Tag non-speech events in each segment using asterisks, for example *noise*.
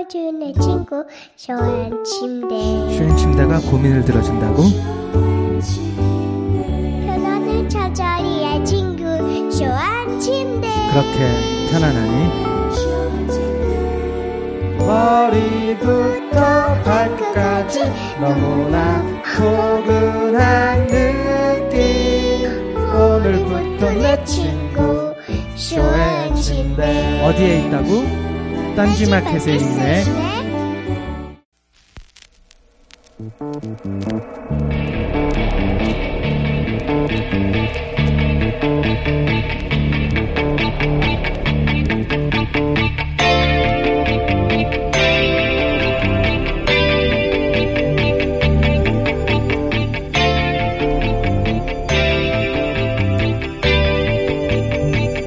넣어주는 친구 쇼한 침대 슈링 침대가 고민을 들어준다고? 편안한 저자리의 친구 쇼한 침대 그렇게 편안하니? 머리부터 발끝까지 너무나 포근한 느낌 오늘부터 내 친구 쇼의 침대 어디에 있다고? 딴지마켓에 있네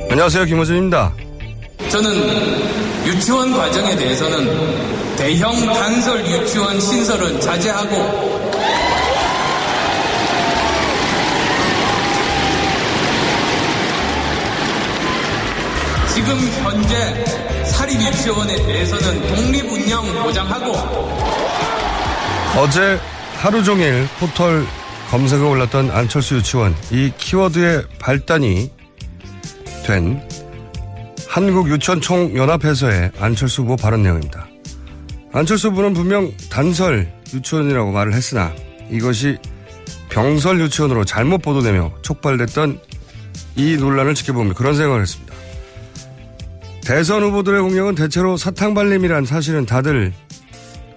안녕하세요 김호준입니다. 저는 유치원 과정에 대해서는 대형 단설 유치원 신설은 자제하고 지금 현재 사립 유치원에 대해서는 독립 운영 보장하고 어제 하루 종일 포털 검색에 올랐던 안철수 유치원 이 키워드의 발단이 된 한국유치원총연합회에서의 안철수 후보 발언 내용입니다. 안철수 후보는 분명 단설 유치원이라고 말을 했으나 이것이 병설 유치원으로 잘못 보도되며 촉발됐던 이 논란을 지켜보면 그런 생각을 했습니다. 대선 후보들의 공약은 대체로 사탕발림이란 사실은 다들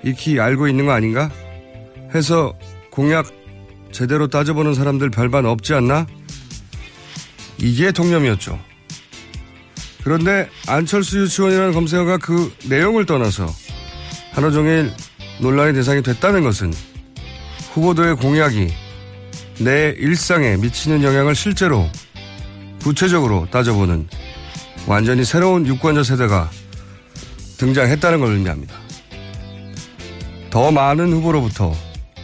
익히 알고 있는 거 아닌가? 해서 공약 제대로 따져보는 사람들 별반 없지 않나? 이게 통념이었죠. 그런데 안철수 유치원이라는 검색어가 그 내용을 떠나서 하루 종일 논란의 대상이 됐다는 것은 후보들의 공약이 내 일상에 미치는 영향을 실제로 구체적으로 따져보는 완전히 새로운 유권자 세대가 등장했다는 걸 의미합니다. 더 많은 후보로부터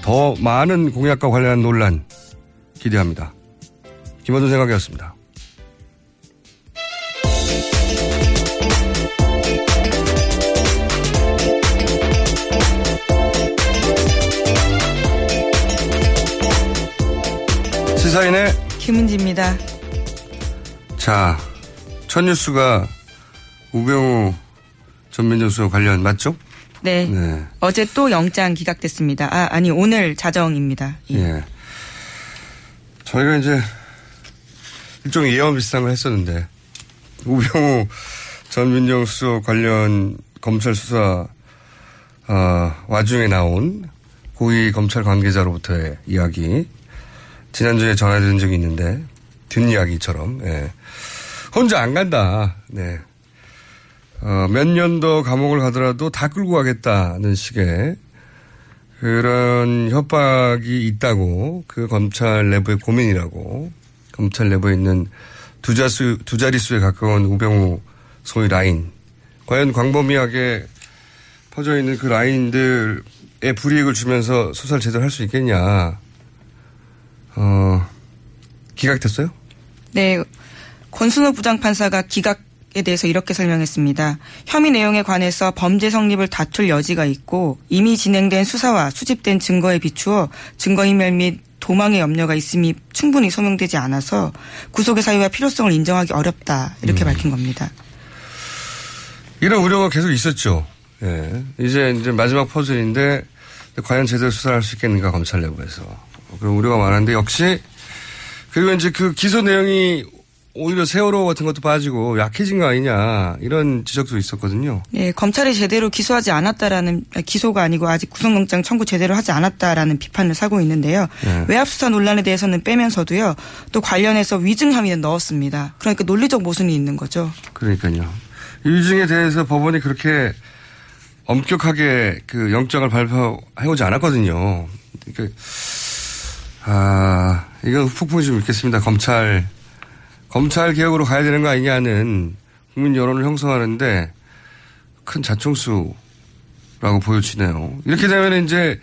더 많은 공약과 관련한 논란 기대합니다. 김원준 생각이었습니다. 시사인의 김은지입니다. 자, 첫 뉴스가 우병우 전민정수 관련 맞죠? 네. 네. 어제 또 영장 기각됐습니다. 아, 아니, 오늘 자정입니다. 예. 예. 저희가 이제 일종의 예언 비슷한 걸 했었는데 우병우 전 민정수석 관련 검찰 수사 어, 와중에 나온 고위 검찰 관계자로부터의 이야기 지난주에 전해드린 적이 있는데 뒷이야기처럼 예. 혼자 안 간다. 네. 어, 몇 년 더 감옥을 가더라도 다 끌고 가겠다는 식의 그런 협박이 있다고 그 검찰 내부의 고민이라고 검찰 내부에 있는 두 자수 두 자릿수에 가까운 우병우 소위 라인 과연 광범위하게 퍼져 있는 그 라인들의 불이익을 주면서 수사를 제대로 할 수 있겠냐 어, 기각됐어요? 네, 권순호 부장판사가 기각 에 대해서 이렇게 설명했습니다. 혐의 내용에 관해서 범죄 성립을 다툴 여지가 있고 이미 진행된 수사와 수집된 증거에 비추어 증거인멸 및 도망의 염려가 있음이 충분히 소명되지 않아서 구속의 사유와 필요성을 인정하기 어렵다 이렇게 밝힌 겁니다. 이런 우려가 계속 있었죠. 예. 이제 이제 마지막 퍼즐인데 과연 제대로 수사할 수 있겠는가 검찰 내부에서 그런 우려가 많은데 역시 그리고 이제 그 기소 내용이 오히려 세월호 같은 것도 빠지고 약해진 거 아니냐 이런 지적도 있었거든요. 네, 검찰이 제대로 기소하지 않았다라는 아, 기소가 아니고 아직 구속영장 청구 제대로 하지 않았다라는 비판을 사고 있는데요. 네. 외압 수사 논란에 대해서는 빼면서도요. 또 관련해서 위증 혐의는 넣었습니다. 그러니까 논리적 모순이 있는 거죠. 그러니까요. 이 위증에 대해서 법원이 그렇게 엄격하게 그 영장을 발표해오지 않았거든요. 그러니까 아 이건 후폭풍이 좀 있겠습니다. 검찰 검찰 개혁으로 가야 되는 거 아니냐는 국민 여론을 형성하는데 큰 자충수라고 보여지네요. 이렇게 되면 이제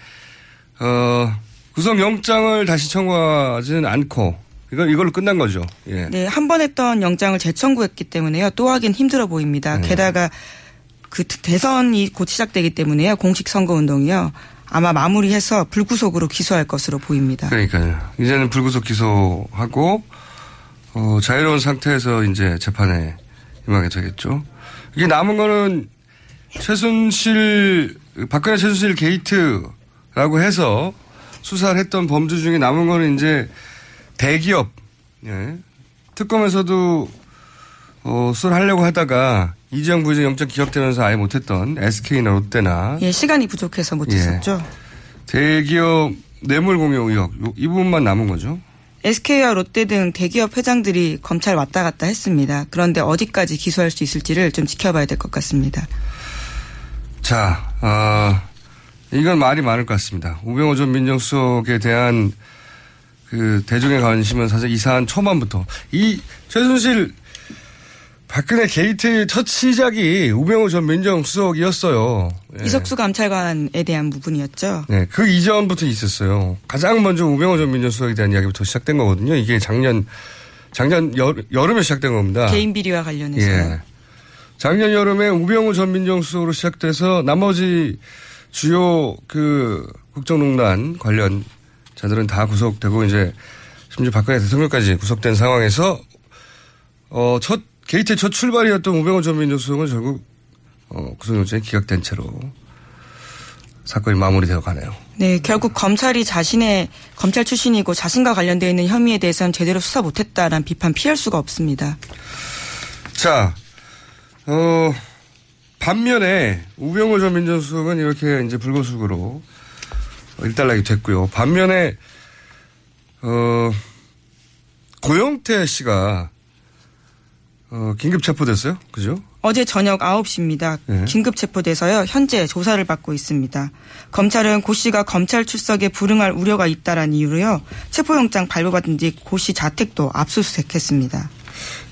어 구속 영장을 다시 청구하지는 않고 이걸 이걸로 끝난 거죠. 예. 네, 한 번 했던 영장을 재청구했기 때문에요. 또 하긴 힘들어 보입니다. 네. 게다가 그 대선이 곧 시작되기 때문에요. 공식 선거 운동이요. 아마 마무리해서 불구속으로 기소할 것으로 보입니다. 그러니까요. 이제는 불구속 기소하고 어, 자유로운 상태에서 이제 재판에 임하게 되겠죠. 이게 남은 거는 최순실 박근혜 최순실 게이트라고 해서 수사를 했던 범죄 중에 남은 거는 이제 대기업 예. 특검에서도 어, 수사를 하려고 하다가 이재용 부회장 영장 기각되면서 아예 못했던 SK나 롯데나 예, 시간이 부족해서 못했었죠. 대기업 뇌물 공여 의혹 요- 이 부분만 남은 거죠. SK와 롯데 등 대기업 회장들이 검찰 왔다 갔다 했습니다. 그런데 어디까지 기소할 수 있을지를 좀 지켜봐야 될 것 같습니다. 자, 어, 이건 말이 많을 것 같습니다. 우병호 전 민정수석에 대한 그 대중의 관심은 사실 이 사안 초반부터 이 최순실 박근혜 게이트 첫 시작이 우병우 전 민정수석이었어요. 예. 이석수 감찰관에 대한 부분이었죠. 네, 그 이전부터 있었어요. 가장 먼저 우병우 전 민정수석에 대한 이야기부터 시작된 거거든요. 이게 작년 작년 여, 여름에 시작된 겁니다. 개인 비리와 관련해서. 예. 작년 여름에 우병우 전 민정수석으로 시작돼서 나머지 주요 그 국정농단 관련 자들은 다 구속되고 이제 심지어 박근혜 대통령까지 구속된 상황에서 어, 첫 게이트의 첫 출발이었던 우병우 전 민정수석은 결국 어, 구속영장이 기각된 채로 사건이 마무리되어 가네요. 네, 결국 검찰이 자신의 검찰 출신이고 자신과 관련되어 있는 혐의에 대해서는 제대로 수사 못했다라는 비판 피할 수가 없습니다. 자, 어, 반면에 우병우 전 민정수석은 이렇게 이제 불구속으로 일단락이 됐고요. 반면에 어, 고영태 씨가 어, 긴급 체포됐어요. 그죠? 어제 저녁 9시입니다. 네. 긴급 체포돼서요. 현재 조사를 받고 있습니다. 검찰은 고 씨가 검찰 출석에 불응할 우려가 있다라는 이유로요. 체포영장 발부받은 뒤 고 씨 자택도 압수수색했습니다.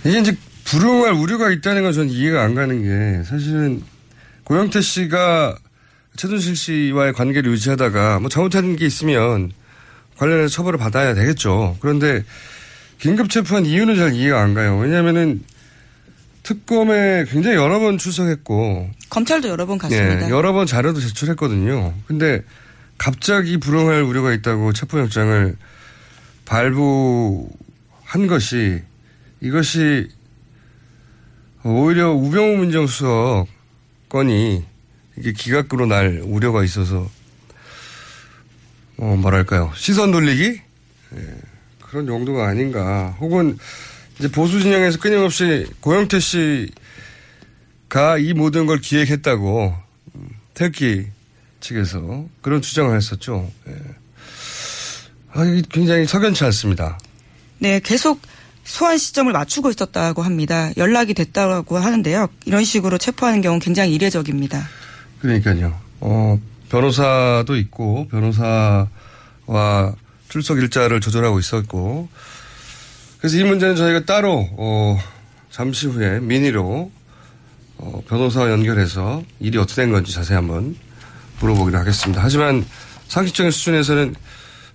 이게 이제 불응할 우려가 있다는 건 저는 이해가 안 가는 게 사실은 고영태 씨가 최순실 씨와의 관계를 유지하다가 뭐 잘못한 게 있으면 관련해서 처벌을 받아야 되겠죠. 그런데 긴급 체포한 이유는 잘 이해가 안 가요. 왜냐하면은 특검에 굉장히 여러 번 출석했고 검찰도 여러 번 갔습니다. 예, 여러 번 자료도 제출했거든요. 근데 갑자기 불응할 우려가 있다고 체포영장을 발부한 것이 이것이 오히려 우병우 민정수석 건이 이게 기각으로 날 우려가 있어서 어 뭐랄까요 시선 돌리기 예, 그런 용도가 아닌가 혹은 이제 보수 진영에서 끊임없이 고영태 씨가 이 모든 걸 기획했다고 음, 태극기 측에서 그런 주장을 했었죠. 예. 아, 굉장히 석연치 않습니다. 네, 계속 소환 시점을 맞추고 있었다고 합니다. 연락이 됐다고 하는데요. 이런 식으로 체포하는 경우는 굉장히 이례적입니다. 그러니까요. 어, 변호사도 있고 변호사와 출석 일자를 조절하고 있었고 그래서 이 문제는 저희가 따로 어, 잠시 후에 민의로 어, 변호사와 연결해서 일이 어떻게 된 건지 자세히 한번 물어보기로 하겠습니다. 하지만 상식적인 수준에서는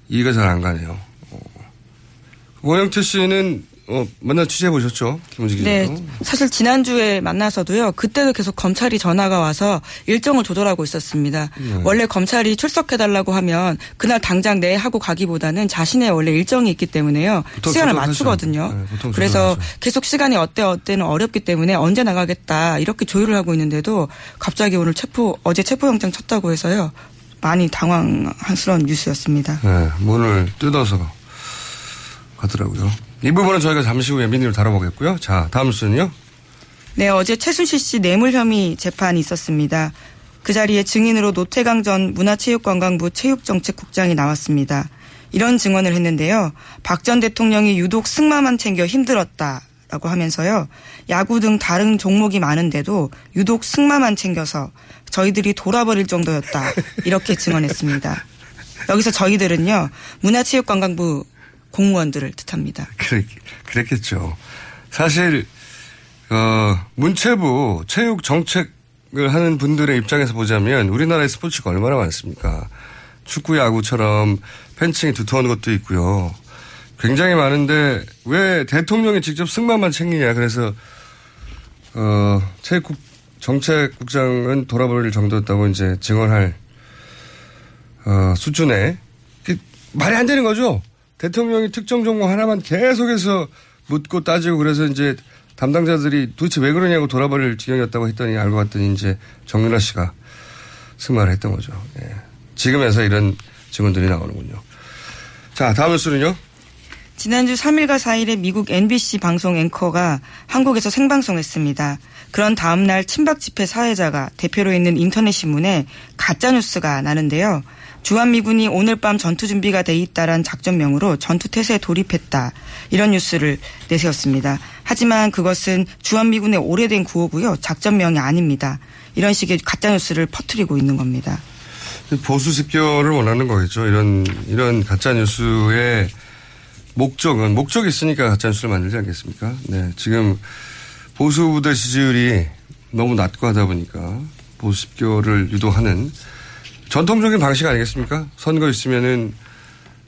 이해가 잘 안 가네요. 어, 원영태 씨는 어, 만나 취재해 보셨죠? 김은지 기자. 네, 사실 지난주에 만나서도요. 그때도 계속 검찰이 전화가 와서 일정을 조절하고 있었습니다. 네. 원래 검찰이 출석해 달라고 하면 그날 당장 내 하고 가기보다는 자신의 원래 일정이 있기 때문에요. 시간을. 맞추거든요. 네, 그래서. 계속 시간이 어때 어때는 어렵기 때문에 언제 나가겠다 이렇게 조율을 하고 있는데도 갑자기 오늘 체포 어제 체포 영장 쳤다고 해서요. 많이 당황스러운 뉴스였습니다. 네, 문을 뜯어서 가더라고요. 이 부분은 저희가 잠시 후에 민의로 다뤄보겠고요. 자, 다음 순요. 네, 어제 최순실 씨 뇌물 혐의 재판이 있었습니다. 그 자리에 증인으로 노태강 전 문화체육관광부 체육정책국장이 나왔습니다. 이런 증언을 했는데요. 박 전 대통령이 유독 승마만 챙겨 힘들었다 라고 하면서요. 야구 등 다른 종목이 많은데도 유독 승마만 챙겨서 저희들이 돌아버릴 정도였다. 이렇게 증언했습니다. 여기서 저희들은요. 문화체육관광부 공무원들을 뜻합니다. 그랬, 그랬겠죠. 사실, 어, 문체부 체육 정책을 하는 분들의 입장에서 보자면 우리나라의 스포츠가 얼마나 많습니까? 축구, 야구처럼 팬층이 두터운 것도 있고요. 굉장히 많은데 왜 대통령이 직접 승마만 챙기냐. 그래서, 어, 체육 정책국장은 돌아버릴 정도였다고 이제 증언할, 어, 수준에 그 말이 안 되는 거죠. 대통령이 특정 종목 하나만 계속해서 묻고 따지고 그래서 이제 담당자들이 도대체 왜 그러냐고 돌아버릴 지경이었다고 했더니 알고 봤더니 이제 정윤아 씨가 승마를 했던 거죠. 예. 지금에서 이런 증언들이 나오는군요. 자, 다음 뉴스는요. 지난주 3일과 4일에 미국 NBC 방송 앵커가 한국에서 생방송했습니다. 그런 다음날 친박 집회 사회자가 대표로 있는 인터넷 신문에 가짜뉴스가 나는데요. 주한미군이 오늘 밤 전투 준비가 돼 있다란 작전명으로 전투 태세에 돌입했다. 이런 뉴스를 내세웠습니다. 하지만 그것은 주한미군의 오래된 구호고요. 작전명이 아닙니다. 이런 식의 가짜뉴스를 퍼뜨리고 있는 겁니다. 보수 습격을 원하는 거겠죠. 이런, 이런 가짜뉴스의 목적은, 목적이 있으니까 가짜뉴스를 만들지 않겠습니까? 네. 지금 보수 부대 지지율이 너무 낮고 하다 보니까 보수 습격을 유도하는 전통적인 방식 아니겠습니까? 선거 있으면은,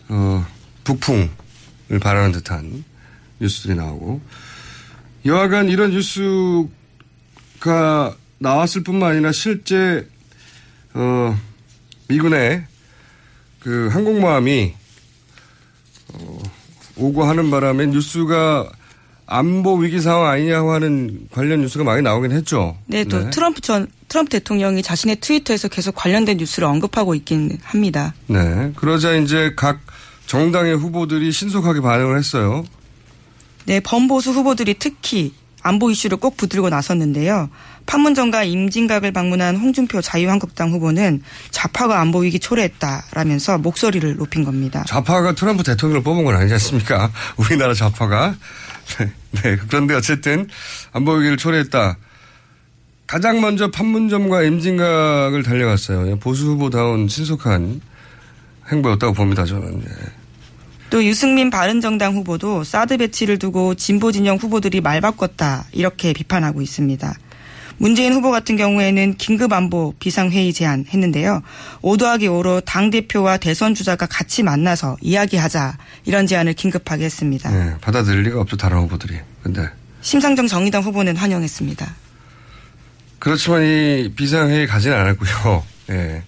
어, 북풍을 바라는 듯한 뉴스들이 나오고. 여하간 이런 뉴스가 나왔을 뿐만 아니라 실제, 어, 미군의 그 항공모함이, 어, 오고 하는 바람에 뉴스가 안보 위기 상황 아니냐고 하는 관련 뉴스가 많이 나오긴 했죠. 네, 또 트럼프 전 트럼프 대통령이 자신의 트위터에서 계속 관련된 뉴스를 언급하고 있긴 합니다. 네. 그러자 이제 각 정당의 후보들이 신속하게 반응을 했어요. 네, 범보수 후보들이 특히 안보 이슈를 꼭 붙들고 나섰는데요. 판문점과 임진각을 방문한 홍준표 자유한국당 후보는 좌파가 안보 위기 초래했다라면서 목소리를 높인 겁니다. 좌파가 트럼프 대통령을 뽑은 건 아니지 않습니까? 우리나라 좌파가. 네, 네. 그런데 어쨌든 안보 위기를 초래했다. 가장 먼저 판문점과 임진각을 달려갔어요. 보수 후보다운 신속한 행보였다고 봅니다, 저는. 예. 또 유승민 바른정당 후보도 사드 배치를 두고 진보 진영 후보들이 말 바꿨다 이렇게 비판하고 있습니다. 문재인 후보 같은 경우에는 긴급 안보 비상회의 제안했는데요. 5 더하기 5로 당대표와 대선 주자가 같이 만나서 이야기하자 이런 제안을 긴급하게 했습니다. 네, 받아들일 리가 없죠, 다른 후보들이. 근데. 심상정 정의당 후보는 환영했습니다. 그렇지만 이 비상회의 가지는 않았고요. *laughs* 예.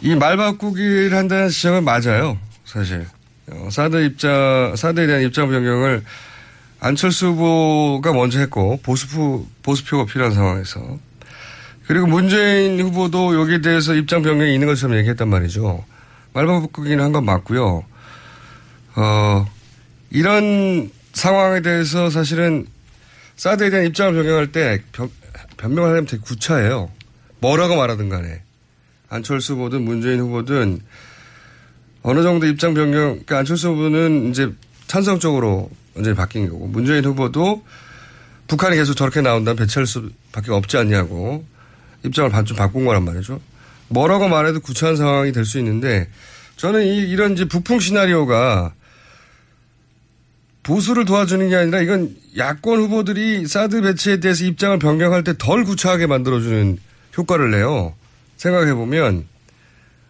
이 말 바꾸기를 한다는 지적은 맞아요. 사실. 어, 사드 입장, 사드에 대한 입장 변경을 안철수 후보가 먼저 했고, 보수표, 보수표가 필요한 상황에서. 그리고 문재인 후보도 여기에 대해서 입장 변경이 있는 것처럼 얘기했단 말이죠. 말 바꾸기는 한 건 맞고요. 어, 이런 상황에 대해서 사실은 사드에 대한 입장을 변경할 때 변, 변명을 하려면 되게 구차해요. 뭐라고 말하든 간에. 안철수 후보든 문재인 후보든 어느 정도 입장 변경, 그러니까 안철수 후보는 이제 찬성 쪽으로 완전히 바뀐 거고 문재인 후보도 북한이 계속 저렇게 나온다면 배치할 수 밖에 없지 않냐고 입장을 좀 바꾼 거란 말이죠. 뭐라고 말해도 구차한 상황이 될 수 있는데 저는 이, 이런 이제 북풍 시나리오가 보수를 도와주는 게 아니라 이건 야권 후보들이 사드 배치에 대해서 입장을 변경할 때 덜 구차하게 만들어주는 효과를 내요. 생각해보면,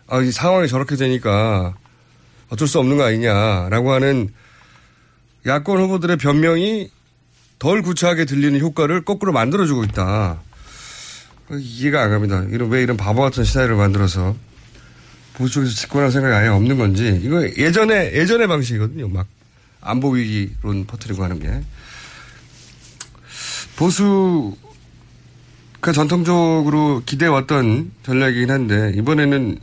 아, 이 상황이 저렇게 되니까 어쩔 수 없는 거 아니냐라고 하는 야권 후보들의 변명이 덜 구차하게 들리는 효과를 거꾸로 만들어주고 있다. 이해가 안 갑니다. 이런, 왜 이런 바보 같은 시나리오를 만들어서 보수 쪽에서 집권할 생각이 아예 없는 건지. 이거 예전에, 예전의 방식이거든요. 막 안보 위기론 퍼뜨리고 하는 게. 보수가 전통적으로 기대왔던 전략이긴 한데 이번에는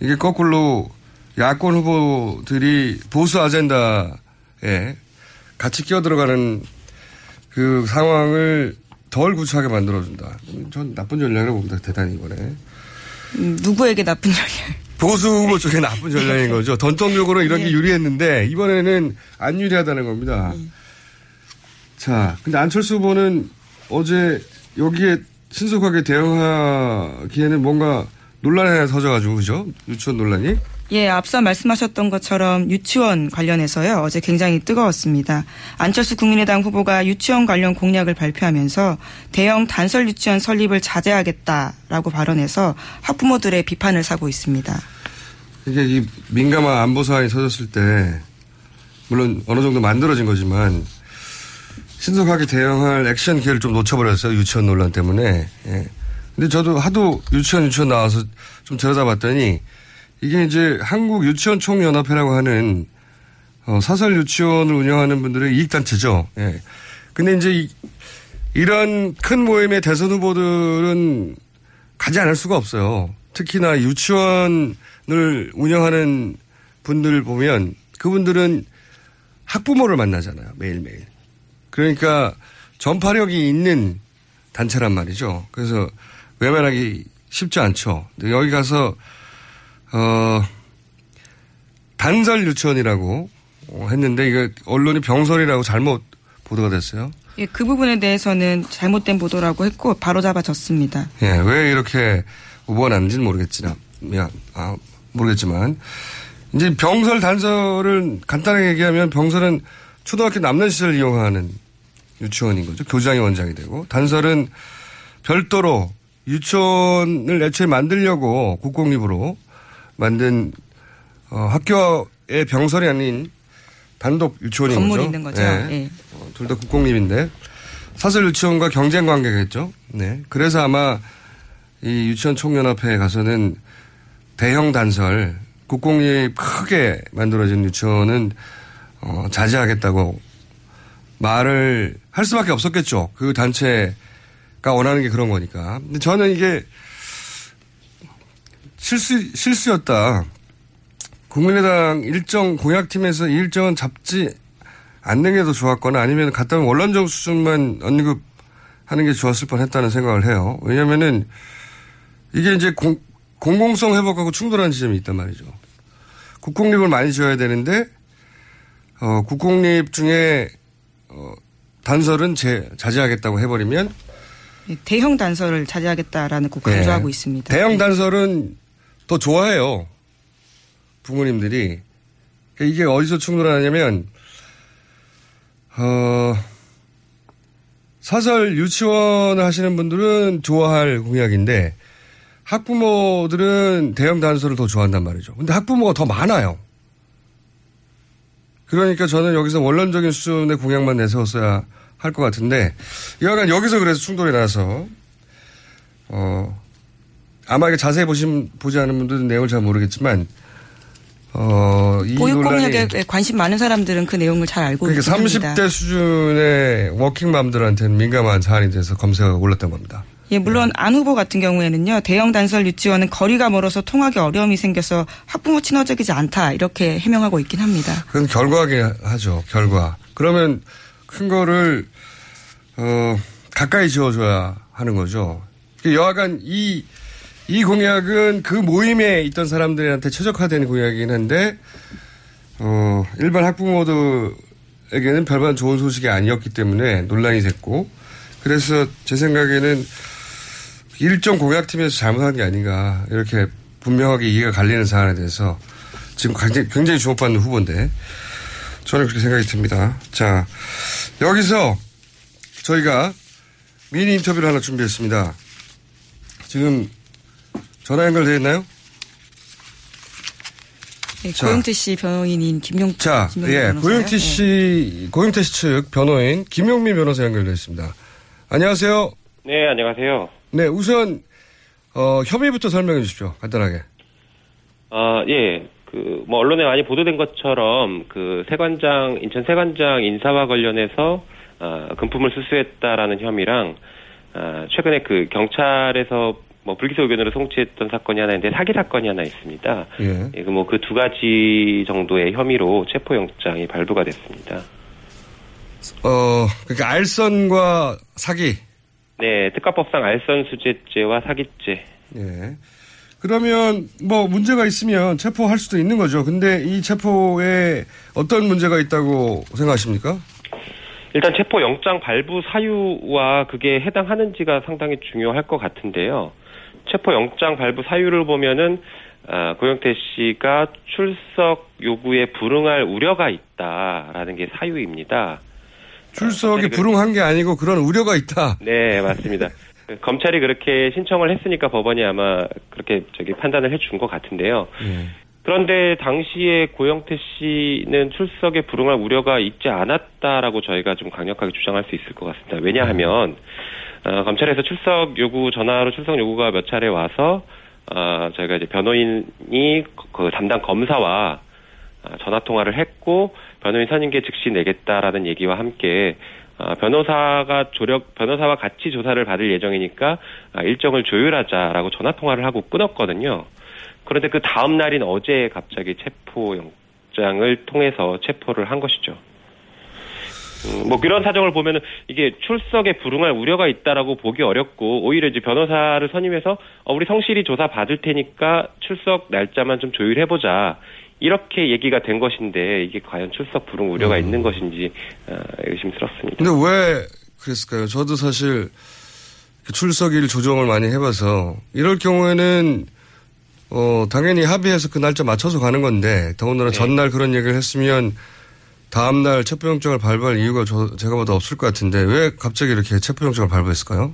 이게 거꾸로 야권 후보들이 보수 아젠다에 같이 끼어들어가는 그 상황을 덜 구차하게 만들어준다. 전 나쁜 전략이라고 봅니다. 대단히 이번에. 음, 누구에게 나쁜 전략? 보수 후보 쪽에 나쁜 전략인 거죠. 전통적으로 이런 게 유리했는데 이번에는 안 유리하다는 겁니다. 자, 근데 안철수 후보는 어제 여기에 신속하게 대응하기에는 뭔가 논란이 하나 터져가지고 그죠? 유치원 논란이. 예, 앞서 말씀하셨던 것처럼 유치원 관련해서요. 어제 굉장히 뜨거웠습니다. 안철수 국민의당 후보가 유치원 관련 공약을 발표하면서 대형 단설 유치원 설립을 자제하겠다라고 발언해서 학부모들의 비판을 사고 있습니다. 이게 이 민감한 안보 사안이 터졌을 때 물론 어느 정도 만들어진 거지만 신속하게 대응할 액션 기회를 좀 놓쳐버렸어요. 유치원 논란 때문에. 예. 근데 저도 하도 유치원 유치원 나와서 좀 들여다봤더니 이게 이제 한국 유치원 총연합회라고 하는 어, 사설 유치원을 운영하는 분들의 이익단체죠. 예. 근데 이제 이, 이런 큰 모임의 대선 후보들은 가지 않을 수가 없어요. 특히나 유치원을 운영하는 분들 보면 그분들은 학부모를 만나잖아요. 매일매일. 그러니까 전파력이 있는 단체란 말이죠. 그래서 외면하기 쉽지 않죠. 여기 가서 어 단설 유치원이라고 했는데 이거 언론이 병설이라고 잘못 보도가 됐어요. 예, 그 부분에 대해서는 잘못된 보도라고 했고 바로 잡아졌습니다. 예, 왜 이렇게 오보가 났는지는 모르겠지만, 아, 모르겠지만, 이제 병설 단설은 간단하게 얘기하면 병설은 초등학교 남는 시절 이용하는 유치원인 거죠. 교장이 원장이 되고, 단설은 별도로 유치원을 애초에 만들려고 국공립으로 만든 어, 학교의 병설이 아닌 단독 유치원인 건물이 거죠. 있는 거죠. 네. 예. 어, 둘다 국공립인데 사설 유치원과 경쟁 관계겠죠. 네. 그래서 아마 이 유치원 총연합회에 가서는 대형 단설 국공립 크게 만들어진 유치원은 어, 자제하겠다고 말을 할 수밖에 없었겠죠. 그 단체가 원하는 게 그런 거니까. 근데 저는 이게 실수 실수였다. 국민의당 일정 공약팀에서 이 일정은 잡지 않는 게 더 좋았거나 아니면 갔다 오면 원론적 수준만 언급하는 게 좋았을 뻔 했다는 생각을 해요. 왜냐면은 이게 이제 공, 공공성 회복하고 충돌하는 지점이 있단 말이죠. 국공립을 많이 지어야 되는데 어, 국공립 중에 어, 단설은 제, 자제하겠다고 해버리면 예, 대형 단설을 자제하겠다라는 꼭 강조하고 네. 있습니다. 대형 단설은 더 좋아해요. 부모님들이. 그러니까 이게 어디서 충돌하냐면, 어, 사설 유치원을 하시는 분들은 좋아할 공약인데, 학부모들은 대형 단설을 더 좋아한단 말이죠. 근데 학부모가 더 많아요. 그러니까 저는 여기서 원론적인 수준의 공약만 내세웠어야 할 것 같은데, 여하간 여기서 그래서 충돌이 나서, 어, 아마 이게 자세히 보신, 보지 않은 분들은 내용을 잘 모르겠지만, 어, 이 보육 논란이 공약에 관심 많은 사람들은 그 내용을 잘 알고 그러니까 있긴 합니다. 30대 수준의 워킹맘들한테는 민감한 사안이 돼서 검색어가 올랐던 겁니다. 예, 물론 안 후보 같은 경우에는요, 대형 단설 유치원은 거리가 멀어서 통하기 어려움이 생겨서 학부모 친화적이지 않다 이렇게 해명하고 있긴 합니다. 그건 결과하게 하죠. 결과. 그러면 큰 거를 어, 가까이 지어줘야 하는 거죠. 여하간 이, 이 공약은 그 모임에 있던 사람들한테 최적화된 공약이긴 한데, 어, 일반 학부모들에게는 별반 좋은 소식이 아니었기 때문에 논란이 됐고, 그래서 제 생각에는 일정 공약팀에서 잘못한 게 아닌가, 이렇게 분명하게 이해가 갈리는 사안에 대해서 지금 굉장히, 굉장히 주목받는 후보인데, 저는 그렇게 생각이 듭니다. 자, 여기서 저희가 미니 인터뷰를 하나 준비했습니다. 지금 전화 연결되어 있나요? 네, 자. 고영태 씨 변호인인 김용 자, 김용민 예, 변호사요? 고영태 씨, 고영태 씨 측 변호인 김용민 변호사 연결되어 있습니다. 안녕하세요. 네, 안녕하세요. 네, 우선 어, 혐의부터 설명해 주십시오. 간단하게. 아, 예. 그, 뭐, 언론에 많이 보도된 것처럼, 그, 세관장, 인천 세관장 인사와 관련해서, 아, 금품을 수수했다라는 혐의랑, 아, 최근에 그 경찰에서 뭐 불기소 의견으로 송치했던 사건이 하나 있는데 사기 사건이 하나 있습니다. 예. 예, 그뭐 그 두 가지 정도의 혐의로 체포영장이 발부가 됐습니다. 어, 그러니까 알선과 사기. 네, 특가법상 알선 수재죄와 사기죄. 예. 그러면 뭐 문제가 있으면 체포할 수도 있는 거죠. 근데 이 체포에 어떤 문제가 있다고 생각하십니까? 일단 체포 영장 발부 사유와 그게 해당하는지가 상당히 중요할 것 같은데요. 체포 영장 발부 사유를 보면은 아, 고영태 씨가 출석 요구에 불응할 우려가 있다라는 게 사유입니다. 출석에 불응한 게 아니고 그런 우려가 있다. 네, 맞습니다. 그 *laughs* 검찰이 그렇게 신청을 했으니까 법원이 아마 그렇게 저기 판단을 해준 것 같은데요. 그런데 당시에 고영태 씨는 출석에 불응할 우려가 있지 않았다라고 저희가 좀 강력하게 주장할 수 있을 것 같습니다. 왜냐하면 어, 검찰에서 출석 요구 전화로 출석 요구가 몇 차례 와서 어, 저희가 이제 변호인이 그 담당 검사와 아, 전화 통화를 했고 변호인 선임계 즉시 내겠다라는 얘기와 함께 아, 변호사가 조력 변호사와 같이 조사를 받을 예정이니까 아, 일정을 조율하자라고 전화 통화를 하고 끊었거든요. 그런데 그 다음 날인 어제 갑자기 체포 영장을 통해서 체포를 한 것이죠. 음, 뭐 그런 사정을 보면은 이게 출석에 불응할 우려가 있다라고 보기 어렵고 오히려 이제 변호사를 선임해서 어, 우리 성실히 조사 받을 테니까 출석 날짜만 좀 조율해 보자. 이렇게 얘기가 된 것인데 이게 과연 출석 불응 우려가 있는 것인지 어, 의심스럽습니다. 근데 왜 그랬을까요? 저도 사실 그 출석일 조정을 많이 해봐서 이럴 경우에는 어 당연히 합의해서 그 날짜 맞춰서 가는 건데 더군다나 전날 그런 얘기를 했으면 다음날 체포영장을 발부할 이유가 저, 제가 봐도 없을 것 같은데 왜 갑자기 이렇게 체포영장을 발부했을까요?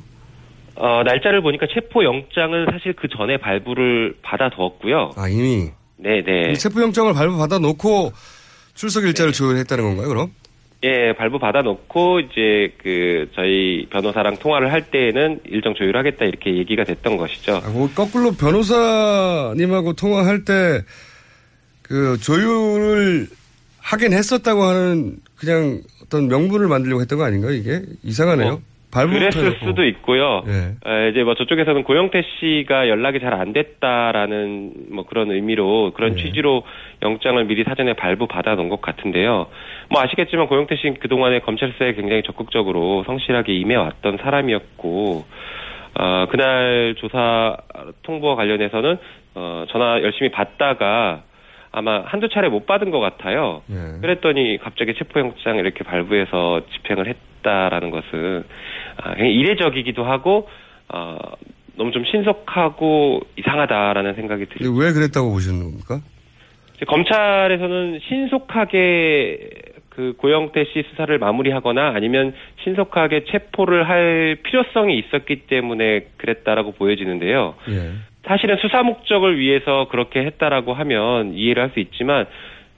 어, 날짜를 보니까 체포 영장은 사실 그 전에 발부를 받아두었고요. 아 이미 네네. 이 체포영장을 발부 받아놓고 출석 일자를 조율했다는 건가요? 그럼? 예, 발부 받아놓고 이제 그 저희 변호사랑 통화를 할 때에는 일정 조율하겠다 이렇게 얘기가 됐던 것이죠. 아, 뭐 거꾸로 변호사님하고 통화할 때 그 조율을 하긴 했었다고 하는 그냥 어떤 명분을 만들려고 했던 거 아닌가요? 이게 이상하네요. 뭐, 발부부터 그랬을 해놓고. 수도 있고요. 예. 어, 이제 뭐 저쪽에서는 고영태 씨가 연락이 잘 안 됐다라는 뭐 그런 의미로 그런 네. 취지로 영장을 미리 사전에 발부 받아 놓은 것 같은데요. 뭐 아시겠지만 고영태 씨는 그동안에 검찰 수사에 굉장히 적극적으로 성실하게 임해왔던 사람이었고 어, 그날 조사 통보와 관련해서는 어, 전화 열심히 받다가 아마 한두 차례 못 받은 것 같아요. 예. 그랬더니 갑자기 체포영장 이렇게 발부해서 집행을 했다라는 것은 아, 이례적이기도 하고 어, 너무 좀 신속하고 이상하다라는 생각이 들어요. 왜 그랬다고 보시는 겁니까? 검찰에서는 신속하게 그 고영태 씨 수사를 마무리하거나 아니면 신속하게 체포를 할 필요성이 있었기 때문에 그랬다라고 보여지는데요. 예. 사실은 수사 목적을 위해서 그렇게 했다라고 하면 이해를 할 수 있지만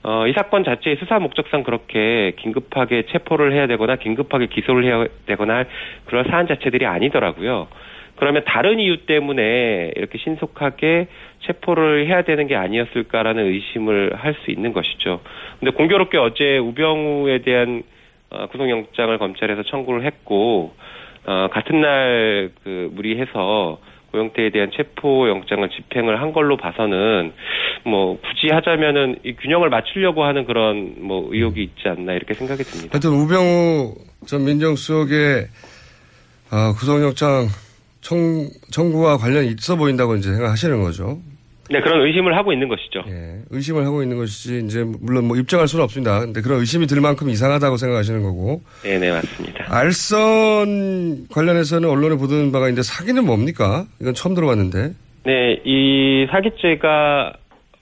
어, 이 사건 자체의 수사 목적상 그렇게 긴급하게 체포를 해야 되거나 긴급하게 기소를 해야 되거나 할 그런 사안 자체들이 아니더라고요. 그러면 다른 이유 때문에 이렇게 신속하게 체포를 해야 되는 게 아니었을까라는 의심을 할 수 있는 것이죠. 근데 공교롭게 어제 우병우에 대한 어, 구속영장을 검찰에서 청구를 했고 어, 같은 날 그 무리해서 고영태에 대한 체포 영장을 집행을 한 걸로 봐서는 뭐 굳이 하자면은 이 균형을 맞추려고 하는 그런 뭐 의혹이 있지 않나 이렇게 생각이 듭니다. 하여튼 우병우 전 민정수석의 아, 구속영장 청, 청구와 관련이 있어 보인다고 이제 생각하시는 거죠. 네, 그런 의심을 하고 있는 것이죠. 예, 의심을 하고 있는 것이지 이제 물론 뭐 입증할 수는 없습니다. 근데 그런 의심이 들 만큼 이상하다고 생각하시는 거고. 네, 네, 맞습니다. 알선 관련해서는 언론에 보도된 바가 있는데 사기는 뭡니까? 이건 처음 들어봤는데. 네, 이 사기죄가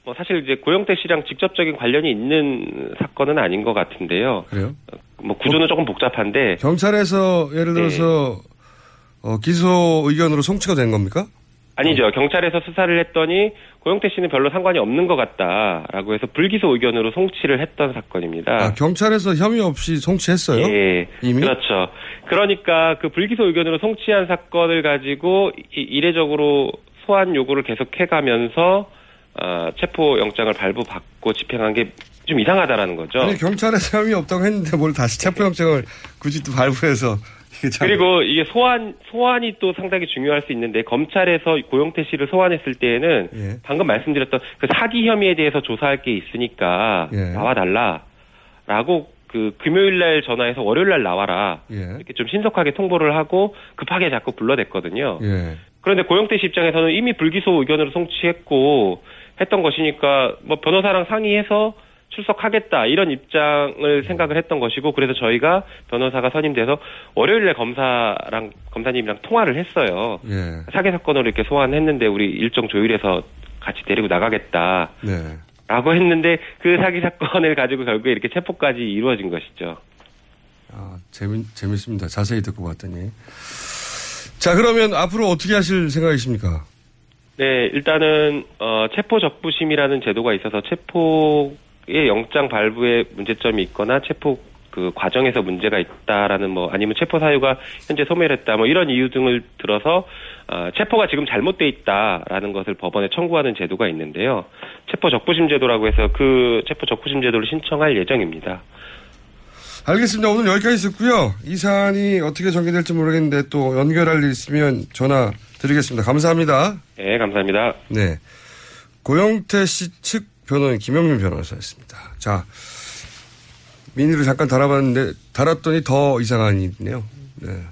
뭐 사실 이제 고영태 씨랑 직접적인 관련이 있는 사건은 아닌 것 같은데요. 그래요? 뭐 구조는 조금 복잡한데 경찰에서 예를 들어서 어, 기소 의견으로 송치가 된 겁니까? 아니죠. 경찰에서 수사를 했더니 고영태 씨는 별로 상관이 없는 것 같다라고 해서 불기소 의견으로 송치를 했던 사건입니다. 아, 경찰에서 혐의 없이 송치했어요? 예, 이미? 그렇죠. 그러니까 그 불기소 의견으로 송치한 사건을 가지고 이- 이례적으로 소환 요구를 계속 해가면서 어, 체포 영장을 발부받고 집행한 게 좀 이상하다라는 거죠. 아니, 경찰에서 혐의 없다고 했는데 뭘 다시 체포영장을 굳이 또 발부해서. 그리고 이게 소환 소환이 또 상당히 중요할 수 있는데 검찰에서 고용태 씨를 소환했을 때에는 예. 방금 말씀드렸던 그 사기 혐의에 대해서 조사할 게 있으니까 예. 나와 달라라고 그 금요일 날 전화해서 월요일 날 나와라 예. 이렇게 좀 신속하게 통보를 하고 급하게 자꾸 불러댔거든요. 예. 그런데 고영태 씨 입장에서는 이미 불기소 의견으로 송치했고 했던 것이니까 뭐 변호사랑 상의해서 출석하겠다 이런 입장을 생각을 했던 것이고 그래서 저희가 변호사가 선임돼서 월요일에 검사랑 검사님이랑 통화를 했어요. 예. 사기 사건으로 이렇게 소환했는데 우리 일정 조율해서 같이 데리고 나가겠다. 네. 라고 했는데 그 사기 사건을 가지고 결국에 이렇게 체포까지 이루어진 것이죠. 아, 재밌, 재밌습니다. 자세히 듣고 봤더니. 자, 그러면 앞으로 어떻게 하실 생각이십니까? 네, 일단은 어, 체포 적부심이라는 제도가 있어서 체포 의 영장 발부에 문제점이 있거나 체포 그 과정에서 문제가 있다라는 뭐 아니면 체포 사유가 현재 소멸했다 뭐 이런 이유 등을 들어서 어, 체포가 지금 잘못돼 있다라는 것을 법원에 청구하는 제도가 있는데요. 체포 적부심 제도라고 해서 그 체포 적부심 제도를 신청할 예정입니다. 알겠습니다. 오늘 여기까지 듣고요. 이 사안이 어떻게 전개될지 모르겠는데 또 연결할 일 있으면 전화 드리겠습니다. 감사합니다. 네, 감사합니다. 네. 고영태 씨 측 변호인 김영민 변호사였습니다. 자, 민의를 잠깐 달아봤는데 달았더니 더 이상한 일이네요. 네.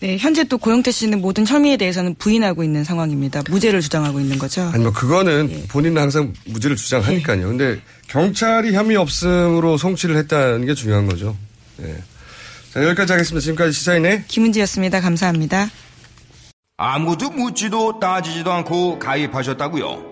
네, 현재 또 고영태 씨는 모든 혐의에 대해서는 부인하고 있는 상황입니다. 무죄를 주장하고 있는 거죠. 아니 뭐 그거는 본인은 항상 무죄를 주장하니까요. 근데 경찰이 혐의 없음으로 송치를 했다는 게 중요한 거죠. 네. 자, 여기까지 하겠습니다. 지금까지 시사인의 김은지였습니다. 감사합니다. 아무도 묻지도 따지지도 않고 가입하셨다고요?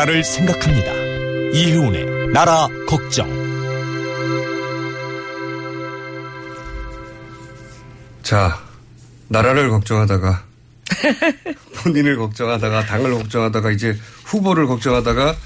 나라를 생각합니다. 이혜훈의 나라 걱정. 자, 나라를 걱정하다가 *laughs* 본인을 걱정하다가 당을 걱정하다가 이제 후보를 걱정하다가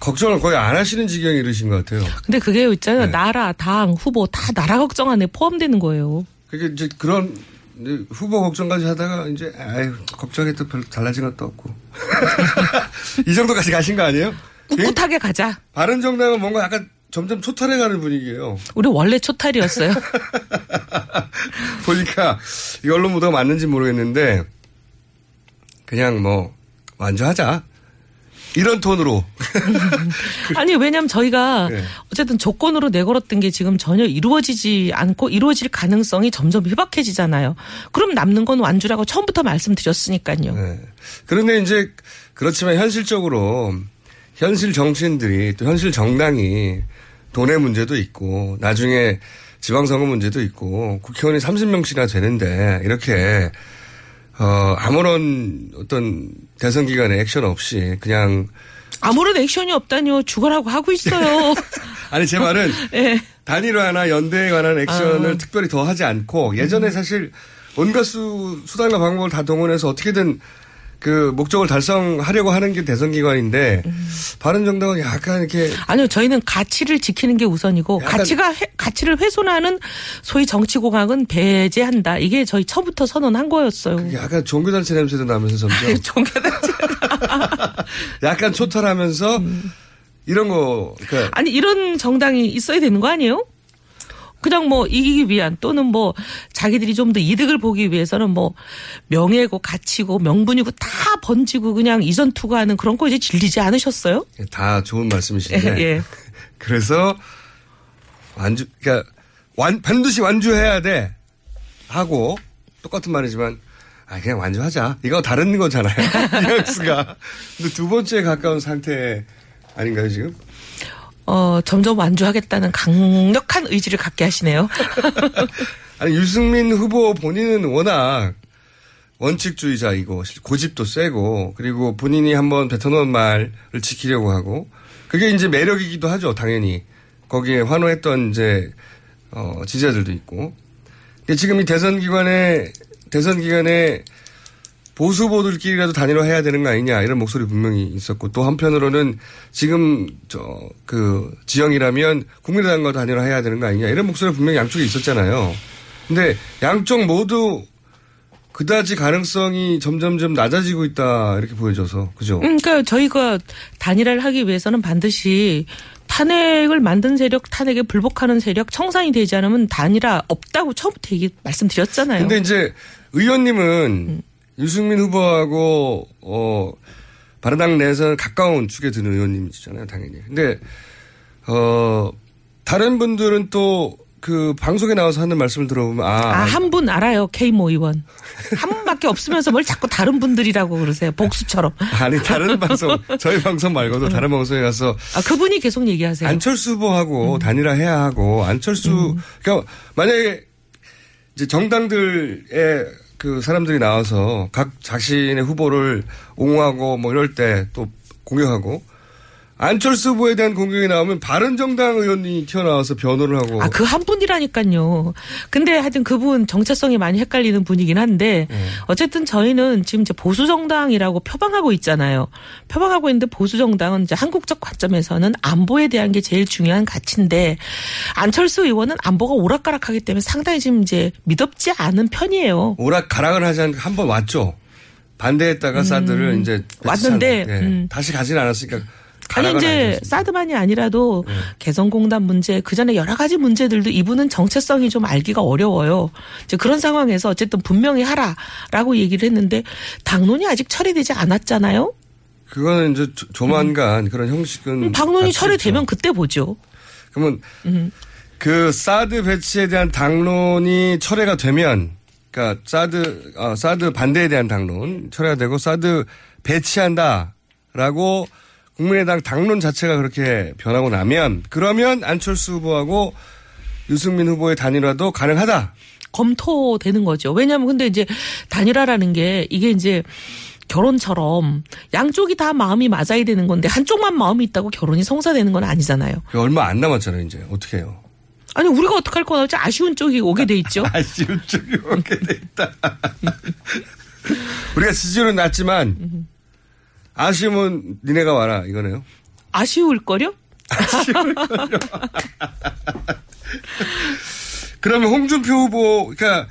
걱정을 거의 안 하시는 지경에 이르신 것 같아요. 근데 그게 있잖아요. 나라, 당, 후보 다 나라 걱정 안에 포함되는 거예요. 그게 이제 그런 이제 후보 걱정까지 하다가 이제 아유 걱정이 또 별로 달라진 것도 없고 *laughs* 이 정도까지 가신 거 아니에요? 꿋꿋하게 가자. 바른 정당은 뭔가 약간 점점 초탈해 가는 분위기예요. 우리 원래 초탈이었어요. *laughs* 보니까 이 언론 무대가 맞는지 모르겠는데 그냥 뭐 완주하자 이런 톤으로 *laughs* 아니 왜냐면 저희가 네. 어쨌든 조건으로 내걸었던 게 지금 전혀 이루어지지 않고 이루어질 가능성이 점점 희박해지잖아요. 그럼 남는 건 완주라고 처음부터 말씀드렸으니까요. 네. 그런데 이제 그렇지만 현실적으로 현실 정치인들이 또 현실 정당이 돈의 문제도 있고 나중에 지방선거 문제도 있고 국회의원이 30명씩이나 되는데 이렇게 어 아무런 어떤 대선 기간에 액션 없이 그냥 아무런 액션이 없다니요. 죽어라고 하고 있어요. *laughs* 아니 제 말은 *laughs* 예. 단일화나 연대에 관한 액션을 아. 특별히 더 하지 않고 예전에 사실 온갖 수, 수단과 방법을 다 동원해서 어떻게든 그 목적을 달성하려고 하는 게 대선 기관인데 바른 정당은 약간 이렇게 아니요, 저희는 가치를 지키는 게 우선이고 가치가 해- 가치를 훼손하는 소위 정치 공학은 배제한다. 이게 저희 처음부터 선언한 거였어요. 약간 종교단체 냄새도 나면서 점점 종교단체 *laughs* 약간 초탈하면서 이런 거 그러니까 아니 이런 정당이 있어야 되는 거 아니에요? 그냥 뭐 이기기 위한 또는 뭐 자기들이 좀 더 이득을 보기 위해서는 뭐 명예고 가치고 명분이고 다 번지고 그냥 이전 투구하는 그런 거 이제 질리지 않으셨어요? 다 좋은 말씀이신데 예. *laughs* 그래서 완주 그러니까 완 반드시 완주해야 돼 하고 똑같은 말이지만 아 그냥 완주하자 이거 다른 거잖아요 *laughs* 뉘앙스가 근데 두 번째에 가까운 상태 아닌가요 지금? 어 점점 완주하겠다는 강력한 의지를 갖게 하시네요. *laughs* 아니 유승민 후보 본인은 워낙 원칙주의자이고 고집도 세고 그리고 본인이 한번 뱉어놓은 말을 지키려고 하고 그게 이제 매력이기도 하죠 당연히 거기에 환호했던 이제 어 지지자들도 있고 근데 지금 이 대선 기관에 대선 기간에 보수 후보들끼리라도 단일화 해야 되는 거 아니냐 이런 목소리 분명히 있었고 또 한편으로는 지금 저 그 지형이라면 국민의당과 단일화 해야 되는 거 아니냐 이런 목소리 분명히 양쪽에 있었잖아요. 근데 양쪽 모두 그다지 가능성이 점점점 낮아지고 있다 이렇게 보여져서 그죠? 음, 그러니까 저희가 단일화를 하기 위해서는 반드시 탄핵을 만든 세력, 탄핵에 불복하는 세력 청산이 되지 않으면 단일화 없다고 처음부터 얘기 말씀드렸잖아요. 근데 이제 의원님은 유승민 후보하고 어 바른당 내에서는 가까운 축에 드는 의원님이시잖아요, 당연히. 근데 어 다른 분들은 또 그 방송에 나와서 하는 말씀을 들어보면 아, 아, 한 분 알아요. K모 의원. 한 분밖에 없으면서 뭘 자꾸 다른 분들이라고 그러세요. 복수처럼. 아니 다른 방송 저희 방송 말고도 다른 방송에 가서 아, 그분이 계속 얘기하세요. 안철수 후보하고 단일화해야 하고 안철수 그러니까 만약에 이제 정당들의 그 사람들이 나와서 각 자신의 후보를 옹호하고 뭐 이럴 때 또 공격하고 안철수 후보에 대한 공격이 나오면 바른정당 의원이 튀어나와서 변호를 하고 아, 그 한 분이라니까요. 근데 하여튼 그분 정체성이 많이 헷갈리는 분이긴 한데 네. 어쨌든 저희는 지금 이제 보수정당이라고 표방하고 있잖아요. 표방하고 있는데 보수정당은 이제 한국적 관점에서는 안보에 대한 게 제일 중요한 가치인데 안철수 의원은 안보가 오락가락하기 때문에 상당히 지금 이제 믿업지 않은 편이에요. 오락가락을 하지 않고 한 번 왔죠. 반대했다가 사드를 이제 음. 왔는데, 예. 음. 다시 가지는 않았으니까 아니 이제. 사드만이 아니라도 네. 개성공단 문제 그 전에 여러 가지 문제들도 이분은 정체성이 좀 알기가 어려워요. 이제 그런 상황에서 어쨌든 분명히 하라라고 얘기를 했는데 당론이 아직 처리되지 않았잖아요. 그거는 이제 조- 조만간 그런 형식은 음, 당론이. 처리되면 그때 보죠. 그러면 음. 그 사드 배치에 대한 당론이 철회가 되면 그러니까 사드 어, 사드 반대에 대한 당론 철회가 되고 사드 배치한다라고 국민의당 당론 자체가 그렇게 변하고 나면 그러면 안철수 후보하고 유승민 후보의 단일화도 가능하다. 검토되는 거죠. 왜냐하면 근데 이제 단일화라는 게 이게 이제 결혼처럼 양쪽이 다 마음이 맞아야 되는 건데 한쪽만 마음이 있다고 결혼이 성사되는 건 아니잖아요. 그 얼마 안 남았잖아요, 이제. 어떻게 해요? 아니 우리가 어떡할 거나 어째 아쉬운 쪽이 오게 돼 있죠. *laughs* 아쉬운 쪽이 오게 돼 있다. *laughs* 우리가 지지율은 낮지만 아쉬움은 니네가 와라 이거네요. 아쉬울 거려? *laughs* 그러면 홍준표 후보, 그러니까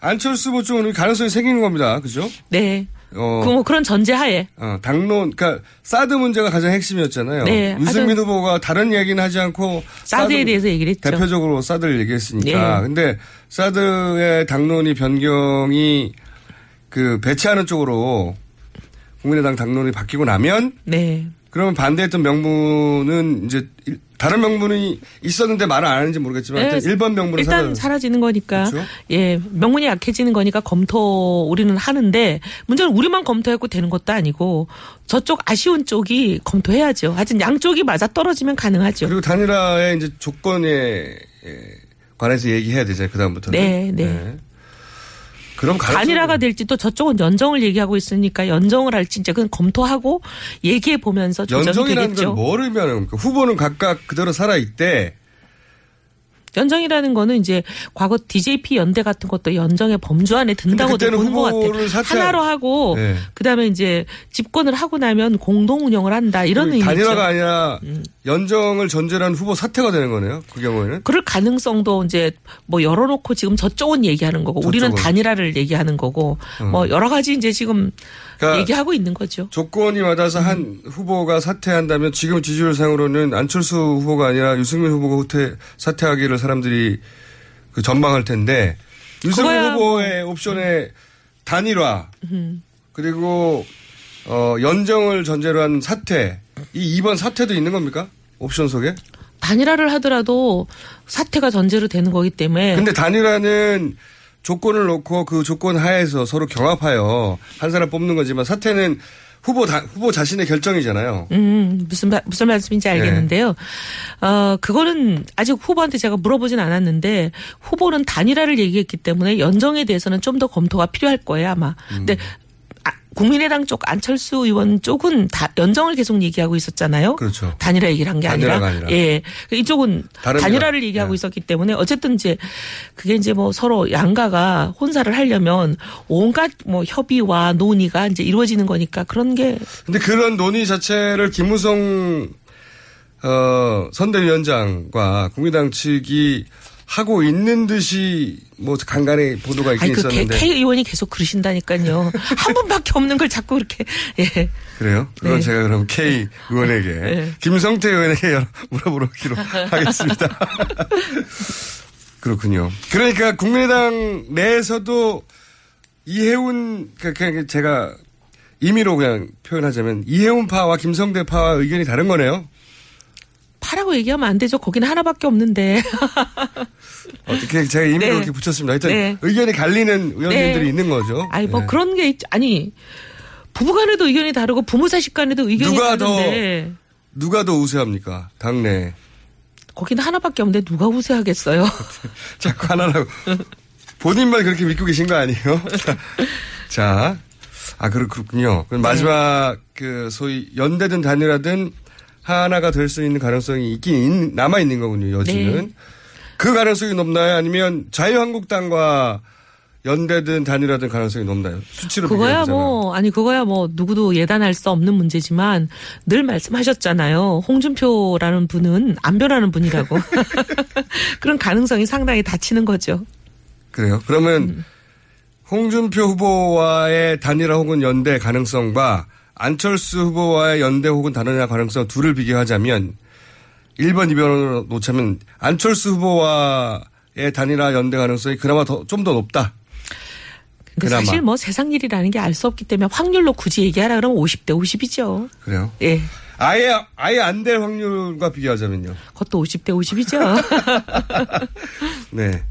안철수 후보 쪽은 가능성이 생기는 겁니다. 그죠? 네. 어, 그 뭐 그런 전제하에 어, 당론, 그러니까 사드 문제가 가장 핵심이었잖아요. 네, 유승민 후보가 다른 이야기는 하지 않고 사드에 사드 대해서 얘기를 했죠. 대표적으로 사드를 얘기했으니까. 네. 근데 사드의 당론이 변경이 그 배치하는 쪽으로 국민의당 당론이 바뀌고 나면 네. 그러면 반대했던 명분은 이제 일- 다른 명분이 있었는데 말을 안 하는지 모르겠지만 네, 일단 1번 명분은 일단 사드. 사라 지는 거니까 그렇죠? 예 명분이 약해지는 거니까 검토 우리는 하는데 문제는 우리만 검토했고 되는 것도 아니고 저쪽 아쉬운 쪽이 검토해야죠. 하여튼 양쪽이 맞아 떨어지면 가능하죠. 그리고 단일화의 이제 조건에 예, 관해서 얘기해야 되잖아요. 그 다음부터는. 네, 네. 그럼 단일화가 될지 또 저쪽은 연정을 얘기하고 있으니까 연정을 할지 이제 그건 검토하고 얘기해 보면서 연정이라는 되겠죠. 건뭘 의미하는 겁니까? 후보는 각각 그대로 살아 있대. 연정이라는 거는 이제 과거 DJP 연대 같은 것도 연정의 범주 안에 든다고 보는 것 같아요. 사퇴한- 하나로 하고 네. 그다음에 이제 집권을 하고 나면 공동 운영을 한다 이런 의미죠. 음. 단일화가 아니라 연정을 전제로 한 후보 사퇴가 되는 거네요. 그 경우에는. 그럴 가능성도 이제 뭐 열어놓고 지금 저쪽은 얘기하는 거고 우리는 저쪽은. 단일화를 얘기하는 거고 뭐 여러 가지 이제 지금 그러니까 얘기하고 있는 거죠. 조건이 맞아서 한 음. 후보가 사퇴한다면 지금 지지율상으로는 안철수 후보가 아니라 유승민 후보가 후퇴, 사퇴하기를 사람들이 그 전망할 텐데 유승민 후보의 옵션에 단일화 음. 그리고 어, 연정을 전제로 한 사퇴 이 2번 사퇴도 있는 겁니까? 옵션 속에? 단일화를 하더라도 사퇴가 전제로 되는 거기 때문에 근데 단일화는 조건을 놓고 그 조건 하에서 서로 경합하여 한 사람 뽑는 거지만 사퇴는 후보 다, 후보 자신의 결정이잖아요. 음, 무슨, 말- 무슨 말씀인지 알겠는데요. 어, 그거는 아직 후보한테 제가 물어보진 않았는데 후보는 단일화를 얘기했기 때문에 연정에 대해서는 좀 더 검토가 필요할 거예요, 아마. 근데 아, 국민의당 쪽 안철수 의원 쪽은 다 연정을 계속 얘기하고 있었잖아요. 그렇죠. 단일화 얘기를 한 게 아니라. 아니라. 예. 이쪽은 다른 단일화를 일화. 얘기하고 있었기 때문에 어쨌든 이제 그게 이제 뭐 서로 양가가 혼사를 하려면 온갖 뭐 협의와 논의가 이제 이루어지는 거니까 그런 게 근데 그런 논의 자체를 김무성 어, 선대위원장과 국민당 측이 하고 있는 듯이 뭐 간간히 보도가 있긴 아니 그 있었는데 K 의원이 계속 그러신다니까요. *laughs* 한 분밖에 없는 걸 자꾸 그렇게 예. 그래요? 그건 네. 제가 그럼 K 의원에게 네. 김성태 의원에게 *laughs* 물어보기로 *laughs* 하겠습니다. 그렇군요. 그러니까 국민의당 내에서도 이해운 그- 그냥 제가 임의로 그냥 표현하자면 이해운 파와 김성대 파와 의견이 다른 거네요. 파라고 얘기하면 안 되죠. 거기는 하나밖에 없는데. *laughs* 어떻게 제가 임의로 네. 이렇게 붙였습니다. 하여튼 네. 의견이 갈리는 의원님들이 네. 있는 거죠. 아니 뭐 네. 그런 게 있, 아니 부부간에도 의견이 다르고 부모 자식 간에도 의견이 누가 더 다른데 누가 더 우세합니까? 당내. 거기는 하나밖에 없는데 누가 우세하겠어요. *laughs* 자꾸 하나라고. 본인만 그렇게 믿고 계신 거 아니에요? *laughs* 자, 아, 그렇, 그렇군요. 네. 그럼 마지막, 그, 소위, 연대든 단일화든 하나가 될 수 있는 가능성이 있긴, 있- 남아 있는 거군요, 여지는. 네. 그 가능성이 높나요? 아니면 자유한국당과 연대든 단일화든 가능성이 높나요? 수치로 그거야. 뭐 아니 그거야 뭐 누구도 예단할 수 없는 문제지만 늘 말씀하셨잖아요. 홍준표라는 분은 안 변하는 분이라고. *laughs* 그런 가능성이 상당히 닫히는 거죠. 그래요? 그러면 음. 홍준표 후보와의 단일화 혹은 연대 가능성과 안철수 후보와의 연대 혹은 단일화 가능성 둘을 비교하자면 1번, 2번으로 놓자면 안철수 후보와의 단일화 연대 가능성이 그나마 더, 좀더 높다. 근데 그나마. 사실 뭐 세상 일이라는 게 알 수 없기 때문에 확률로 굳이 얘기하라 그러면 50대 50이죠. 그래요? 예. 아예, 아예 안 될 확률과 비교하자면요. 그것도 50대 50이죠. *laughs* 네.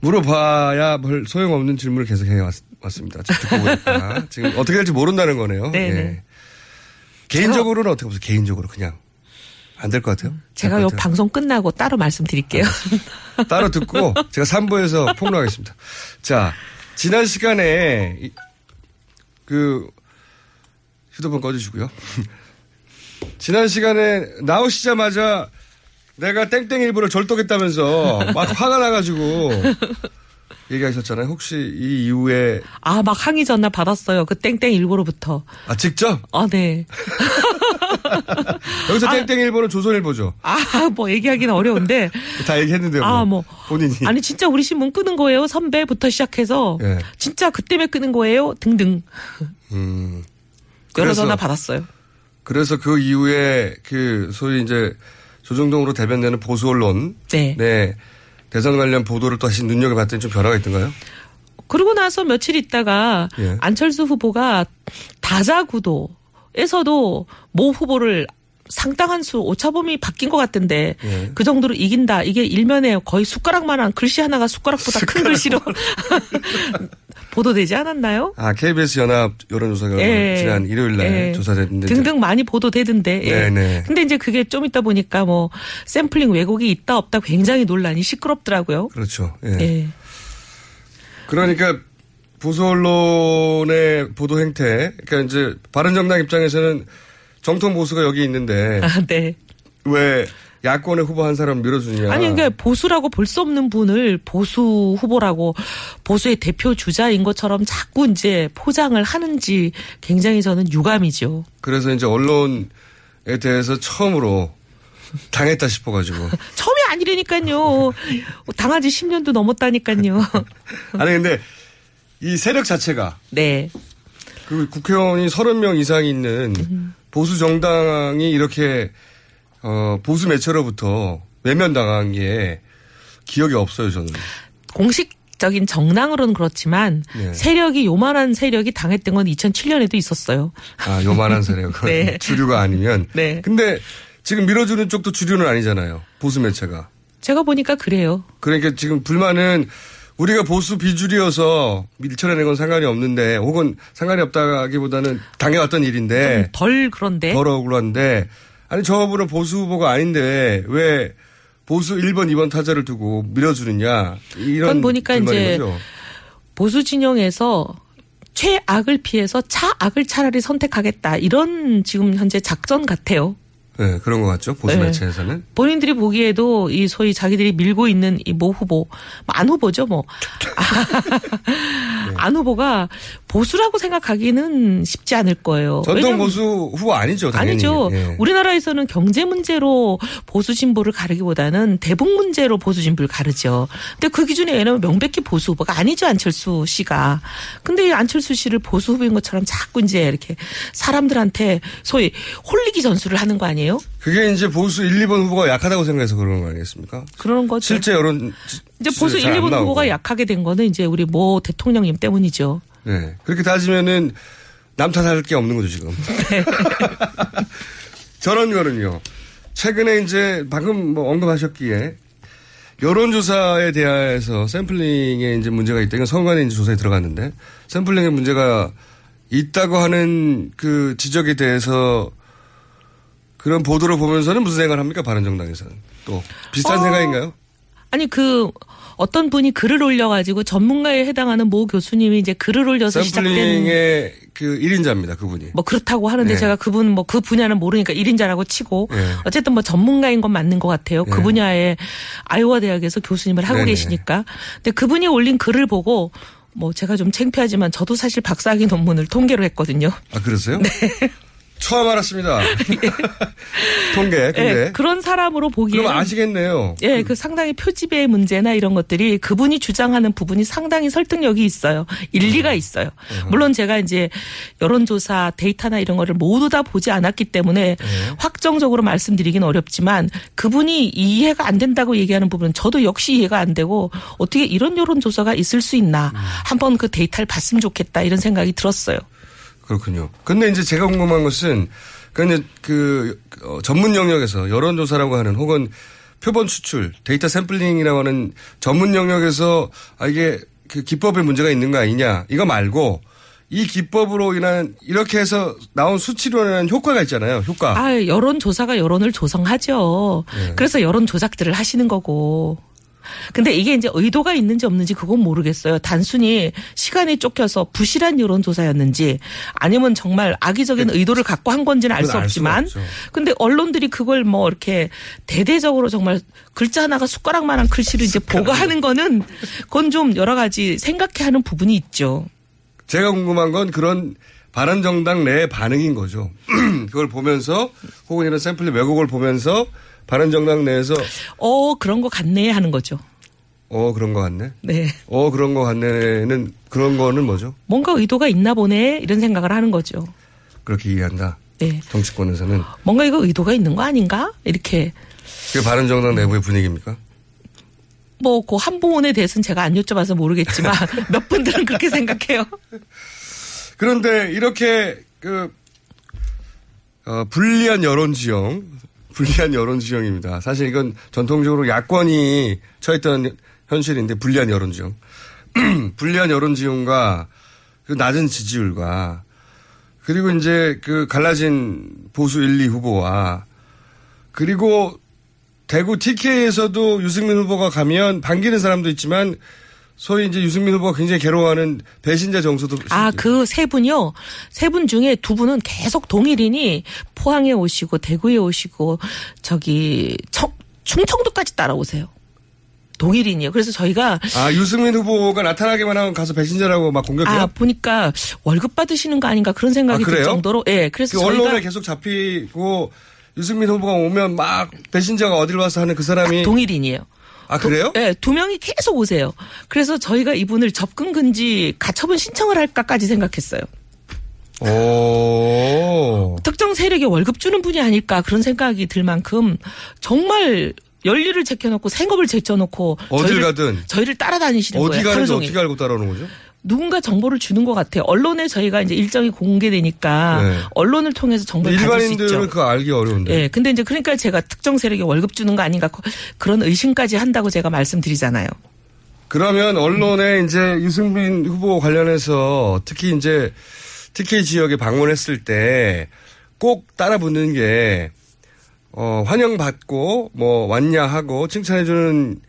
물어봐야 별 소용없는 질문을 계속 해왔 습니다. 지금 듣고 보니까. *laughs* 지금 어떻게 될지 모른다는 거네요. 네네. 예. 개인적으로는 어떻게 보세요? 개인적으로 그냥. 안 될 것 같아요? 제가 요? 방송 끝나고 따로 말씀드릴게요. 따로 듣고 제가 3부에서 *laughs* 폭로하겠습니다. 자, 지난 시간에 이- 그 휴대폰 꺼주시고요. *laughs* 지난 시간에 나오시자마자 내가 땡땡 일부를 절도했다면서 막 화가 나가지고 얘기하셨잖아요. 혹시 이 이후에 아, 막 항의 전화 받았어요. 그 땡땡 일보로부터. 아 직접 아, 네. *laughs* 여기서 땡땡 일보는 조선일보죠. 아, 뭐 얘기하기는 어려운데. 다 얘기했는데요. 뭐. 아, 뭐. 본인이 아니, 진짜 우리 신문 끄는 거예요. 선배부터 시작해서. 예. 진짜 그 때문에 끄는 거예요. 등등. 음. 여러 그래서- 전화 받았어요. 그래서 그 이후에 그 소위 이제 조정동으로 대변되는 보수 언론 네. 대선 관련 보도를 또 다시 눈여겨봤더니 좀 변화가 있던가요? 그러고 나서 며칠 있다가 예. 안철수 후보가 다자구도에서도 모 후보를 상당한 수 오차범위 바뀐 것 같던데 예. 그 정도로 이긴다. 이게 일면에 거의 숟가락만한 글씨 하나가 숟가락보다 큰 글씨로 *laughs* 보도되지 않았나요? 아, KBS 연합 여론조사가 예. 지난 일요일 날 예. 조사됐는데. 등등 많이 보도되던데. 예. 네네. 근데 이제 그게 좀 있다 보니까 뭐 샘플링 왜곡이 있다 없다 굉장히 논란이 시끄럽더라고요. 그렇죠. 예. 예. 그러니까 보수 언론의 보도 행태, 그러니까 이제 바른정당 입장에서는 정통 보수가 여기 있는데 아, 네. 왜 야권의 후보 한 사람 밀어주냐? 아니 그러니까 보수라고 볼 수 없는 분을 보수 후보라고 보수의 대표 주자인 것처럼 자꾸 이제 포장을 하는지 굉장히 저는 유감이죠. 그래서 이제 언론에 대해서 처음으로 당했다 싶어가지고. *laughs* 처음이 아니라니까요. 당한 지 10년도 넘었다니까요. *laughs* 아니 근데 이 세력 자체가 네. 그 국회의원이 30명 이상 있는 보수 정당이 이렇게 어 보수 매체로부터 외면당한 게 기억이 없어요 저는. 공식 적인 정당으로는 그렇지만 네. 세력이 요만한 세력이 당했던 건 2007년에도 있었어요. 아 요만한 세력 *laughs* 네. 주류가 아니면. 네. 근데 지금 밀어주는 쪽도 주류는 아니잖아요. 보수 매체가. 제가 보니까 그래요. 그러니까 지금 불만은 우리가 보수 비주류여서 밀쳐내는 건 상관이 없는데 혹은 상관이 없다기보다는 당해왔던 일인데 덜 그런데. 덜 억울한데 아니 저분은 보수 후보가 아닌데 왜 보수 1번, 2번 타자를 두고 밀어주느냐 이런 보니까 이제 거죠. 보수 진영에서 최악을 피해서 차악을 차라리 선택하겠다. 이런 지금 현재 작전 같아요. 네, 그런 것 같죠. 보수 네. 매체에서는. 본인들이 보기에도 이 소위 자기들이 밀고 있는 이 모 후보, 뭐안 후보죠, 뭐. 네. *laughs* 안 후보가 보수라고 생각하기는 쉽지 않을 거예요. 전통 보수 후보 아니죠, 당연히. 아니죠. 예. 우리나라에서는 경제 문제로 보수 진보를 가르기보다는 대북 문제로 보수 진보를 가르죠. 근데 그 기준에 얘는 명백히 보수 후보가 아니죠 안철수 씨가. 근데 이 안철수 씨를 보수 후보인 것처럼 자꾸 이제 이렇게 사람들한테 소위 홀리기 전술을 하는 거 아니에요? 그게 이제 보수 1, 2번 후보가 약하다고 생각해서 그러는 거 아니겠습니까? 그런 거죠. 실제 여론 이제 보수 1, 잘안 2번 나오고. 후보가 약하게 된 거는 이제 우리 모 대통령님 때문이죠. 네. 그렇게 따지면은 남 탓할 게 없는 거죠, 지금. 네. *laughs* 저런 거는요. 최근에 이제 방금 뭐 언급하셨기에 여론조사에 대해서 샘플링에 이제 문제가 있다. 이건 선관위 이제 조사에 들어갔는데 샘플링에 문제가 있다고 하는 그 지적에 대해서 그런 보도를 보면서는 무슨 생각을 합니까? 바른정당에서는. 또 비슷한 어, 생각인가요? 아니 그 어떤 분이 글을 올려가지고 전문가에 해당하는 모 교수님이 이제 글을 올려서 시작된 샘플링의 그 1인자입니다. 그분이. 뭐 그렇다고 하는데 네. 제가 그분 뭐 그 분야는 모르니까 1인자라고 치고 네. 어쨌든 뭐 전문가인 건 맞는 것 같아요. 그 네. 분야에 아이오와 대학에서 교수님을 하고. 계시니까. 근데 그분이 올린 글을 보고 뭐 제가 좀 창피하지만 저도 사실 박사학위 논문을 통계로 했거든요. 아, 그러세요? *laughs* 네. 처음 알았습니다. *laughs* 통계, 근데. 예, 그런 사람으로 보기에 그럼 아시겠네요. 예, 그 상당히 표집의 문제나 이런 것들이 그분이 주장하는 부분이 상당히 설득력이 있어요. 일리가 음. 있어요. 물론 제가 이제 여론조사 데이터나 이런 거를 모두 다 보지 않았기 때문에 네. 확정적으로 말씀드리긴 어렵지만 그분이 이해가 안 된다고 얘기하는 부분은 저도 역시 이해가 안 되고 어떻게 이런 여론조사가 있을 수 있나 음. 한번 그 데이터를 봤으면 좋겠다 이런 생각이 들었어요. 그렇군요. 근데 이제 제가 궁금한 것은 그 이제 그 어, 전문 영역에서 여론조사라고 하는 혹은 표본 추출, 데이터 샘플링이라고 하는 전문 영역에서 아 이게 그 기법에 문제가 있는 거 아니냐 이거 말고 이 기법으로 인한 이렇게 해서 나온 수치로 인한 효과가 있잖아요. 효과. 아, 여론 조사가 여론을 조성하죠. 네. 그래서 여론 조작들을 하시는 거고. 근데 이게 이제 의도가 있는지 없는지 그건 모르겠어요. 단순히 시간이 쫓겨서 부실한 여론조사였는지 아니면 정말 악의적인 의도를 갖고 한 건지는 알 수 없지만. 근데 언론들이 그걸 뭐 이렇게 대대적으로 정말 글자 하나가 숟가락만한 글씨를 이제 보고하는 거는 그건 좀 여러 가지 생각해 하는 부분이 있죠. 제가 궁금한 건 그런 바른 정당 내의 반응인 거죠. *clears throat* 그걸 보면서 혹은 이런 샘플의 왜곡을 보면서 바른정당 내에서 어, 그런 거 같네 하는 거죠. 어 그런 거 같네. 네. 어 그런 거 같네는 그런 거는 뭐죠? 뭔가 의도가 있나 보네 이런 생각을 하는 거죠. 그렇게 이해한다. 네. 정치권에서는 뭔가 이거 의도가 있는 거 아닌가? 이렇게 그게 바른정당 내부의 분위기입니까? 뭐그 한부원에 대해서는 제가 안 여쭤봐서 모르겠지만 *laughs* *laughs* 몇 분들은 그렇게 생각해요. 그런데 이렇게 그 어, 불리한 여론 지형, 불리한 여론 지형입니다. 사실 이건 전통적으로 야권이 처했던 현실인데 불리한 여론 지형. *clears throat* 불리한 여론 지형과 그 낮은 지지율과 그리고 이제 그 갈라진 보수 1, 2 후보와 그리고 대구 TK에서도 유승민 후보가 가면 반기는 사람도 있지만 소위 이제 유승민 후보가 굉장히 괴로워하는 배신자 정서도 아, 그 세 분이요. 세 분 중에 두 분은 계속 동일인이 포항에 오시고 대구에 오시고 저기 청, 충청도까지 따라오세요. 동일인이요. 그래서 저희가 아 유승민 후보가 나타나기만 하면 가서 배신자라고 막 공격해요? 아 보니까 월급 받으시는 거 아닌가 그런 생각이 아, 들? 정도로 예. 그래서 그 저희가 언론에 계속 잡히고 유승민 후보가 오면 막 배신자가 어딜 와서 하는 그 사람이 동일인이에요. 아 그래요? 네, 두 명이 계속 오세요. 그래서 저희가 이분을 접근 금지 가처분 신청을 할까까지 생각했어요. 오. 특정 세력에 월급 주는 분이 아닐까 그런 생각이 들 만큼 정말 연리를 제껴놓고 생업을 제쳐놓고 어딜 저희를, 가든 저희를 따라다니시는 어디 거예요. 하루 가는지. 어떻게 알고 따라오는 거죠? 누군가 정보를 주는 것 같아요. 언론에 저희가 이제 일정이 공개되니까 네. 언론을 통해서 정보를 받을 수 일반인들은 있죠. 그거 알기 어려운데. 예, 근데 이제 그러니까 제가 특정 세력에 월급 주는 거 아닌가 그런 의심까지 한다고 제가 말씀드리잖아요. 그러면 언론에 이제 유승민 후보 관련해서 특히 이제 TK 지역에 방문했을 때 꼭 따라 붙는 게 어, 환영받고 뭐 왔냐 하고 칭찬해주는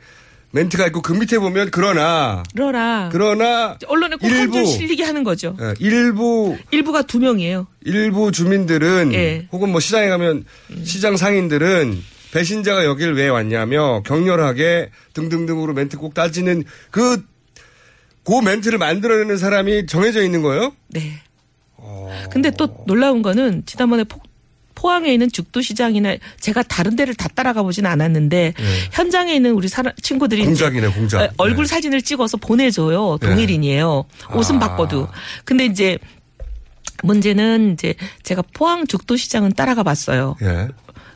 멘트가 있고 그 밑에 보면 그러나 그러나 그러나 언론에 꼭한 일부 줄 실리게 하는 거죠. 예, 일부 일부가 두 명이에요. 일부 주민들은 예. 혹은 뭐 시장에 가면 시장 상인들은 배신자가 여길 왜 왔냐며 격렬하게 등등등으로 멘트 꼭 따지는 그, 그 멘트를 만들어내는 사람이 정해져 있는 거예요? 네. 근데 또 놀라운 거는 지난번에 포, 포항에 있는 죽도시장이나 제가 다른 데를 다 따라가 보진 않았는데 현장에 있는 우리 사람, 친구들이 네. 공작이네, 공작. 에, 얼굴 사진을 찍어서 보내줘요. 네. 동일인이에요. 옷은 아. 바꿔도. 근데 이제 문제는 이제 제가 포항 죽도시장은 따라가 봤어요. 예.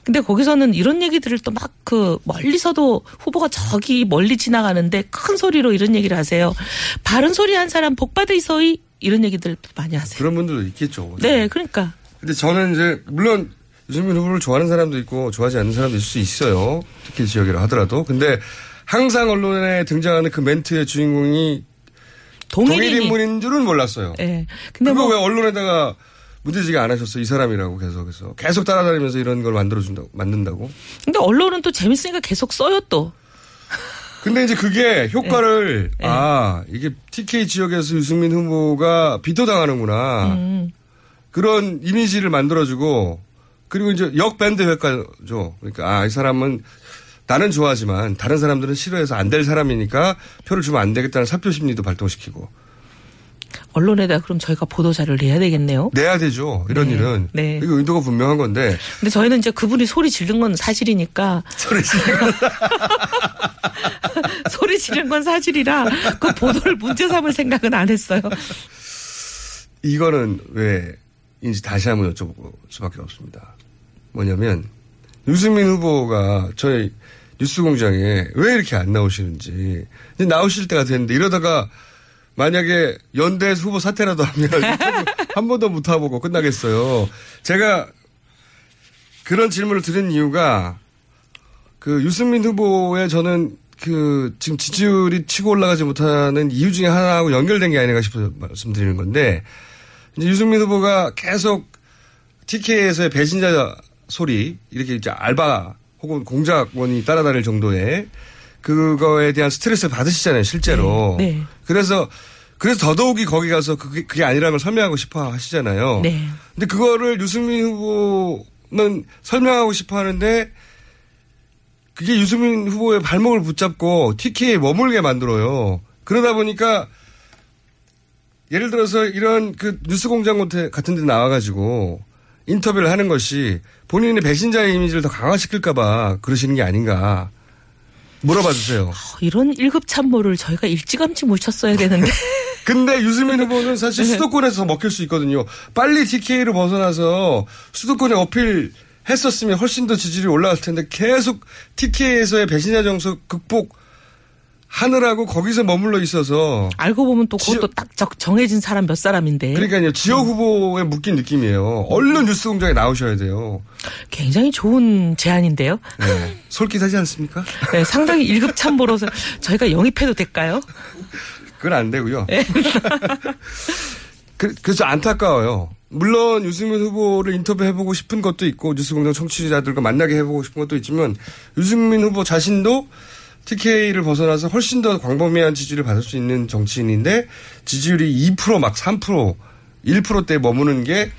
근데 거기서는 이런 얘기들을 또 막 그 멀리서도 후보가 저기 멀리 지나가는데 큰 소리로 이런 얘기를 하세요. 바른 소리 한 사람 복 받으소이 이런 얘기들 많이 하세요. 그런 분들도 있겠죠. 네, 그러니까 근데 저는 이제 물론 유승민 후보를 좋아하는 사람도 있고 좋아하지 않는 사람도 있을 수 있어요. 특히 지역이라 하더라도. 근데 항상 언론에 등장하는 그 멘트의 주인공이 동일 인물인 줄은 몰랐어요. 예. 근데 그거 뭐 왜 언론에다가 문제제기 안 하셨어 이 사람이라고 계속해서 계속 따라다니면서 이런 걸 만들어준다고 만든다고. 근데 언론은 또 재밌으니까 계속 써요 또. 근데 이제 그게 효과를 네. 아 이게 TK 지역에서 유승민 후보가 비토당하는구나 음. 그런 이미지를 만들어주고 그리고 이제 역 밴드 효과죠. 그러니까 아 이 사람은 나는 좋아하지만 다른 사람들은 싫어해서 안 될 사람이니까 표를 주면 안 되겠다는 사표 심리도 발동시키고 언론에다 그럼 저희가 보도 자료를 내야 되겠네요. 내야 되죠. 이런 네. 일은 네. 이거 의도가 분명한 건데 근데 저희는 이제 그분이 소리 지른 건 사실이니까 소리 지른 *laughs* 소리 지른 건 사실이라 그 보도를 문제 삼을 생각은 안 했어요. 이거는 왜 인지 다시 한번 여쭤볼 수밖에 없습니다. 뭐냐면 유승민 후보가 저희 뉴스공장에 왜 이렇게 안 나오시는지 나오실 때가 됐는데 이러다가 만약에 연대 후보 사퇴라도 하면 *laughs* 한 번도 못 타보고 끝나겠어요. 제가 그런 질문을 드린 이유가 그 유승민 후보의 저는 그 지금 지지율이 치고 올라가지 못하는 이유 중에 하나하고 연결된 게 아닌가 싶어서 말씀드리는 건데 유승민 후보가 계속 TK에서의 배신자 소리 이렇게 이제 알바 혹은 공작원이 따라다닐 정도의 그거에 대한 스트레스를 받으시잖아요 실제로. 네. 그래서 그래서 더더욱이 거기 가서 그게, 그게 아니라는 걸 설명하고 싶어 하시잖아요. 네. 근데 그거를 유승민 후보는 설명하고 싶어 하는데 그게 유승민 후보의 발목을 붙잡고 TK에 머물게 만들어요. 그러다 보니까 예를 들어서 이런 그 뉴스 공장 같은 데 나와가지고 인터뷰를 하는 것이 본인의 배신자의 이미지를 더 강화시킬까봐 그러시는 게 아닌가. 물어봐 주세요. 이런 1급 참모를 저희가 일찌감치 모셨어야 되는데. *laughs* 근데 유승민 후보는 사실 수도권에서 먹힐 수 있거든요. 빨리 TK를 벗어나서 수도권에 어필 했었으면 훨씬 더 지지율이 올라갈 텐데 계속 TK에서의 배신자 정서 극복 하느라고 거기서 머물러 있어서 알고 보면 또 그것도 딱 적- 정해진 사람 몇 사람인데. 그러니까요 지역 후보에 묶인 느낌이에요. 얼른 뉴스 공장에 나오셔야 돼요. 굉장히 좋은 제안인데요. 네. 솔깃하지 않습니까? *laughs* 네, 상당히 1급 참모로서 저희가 영입해도 될까요? 그건 안 되고요. *laughs* 그, 그래서 안타까워요. 물론 유승민 후보를 인터뷰해보고 싶은 것도 있고 뉴스공장 청취자들과 만나게 해보고 싶은 것도 있지만 유승민 후보 자신도 TK를 벗어나서 훨씬 더 광범위한 지지를 받을 수 있는 정치인인데 지지율이 2%막 3% 1%대 머무는 게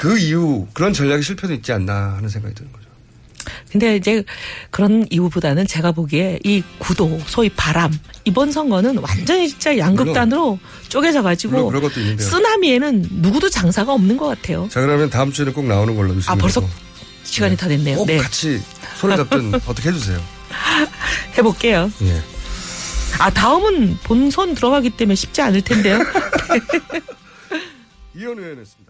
그 이유 그런 전략이 실패도 있지 않나 하는 생각이 드는 거죠. 근데 이제 그런 이유보다는 제가 보기에 이 구도, 소위 바람, 이번 선거는 완전히 진짜 양극단으로 쪼개져 가지고. 쓰나미에는 누구도 장사가 없는 것 같아요. 자 그러면 다음 주에는 꼭 나오는 걸로 아, 벌써 시간이 다 됐네요. 꼭 네. 같이 손을 잡든 *laughs* 어떻게 해주세요. *laughs* 해볼게요. 예. 아, 다음은 본선 들어가기 때문에 쉽지 않을 텐데요. 이현우 의원이었습니다. 감사합니다.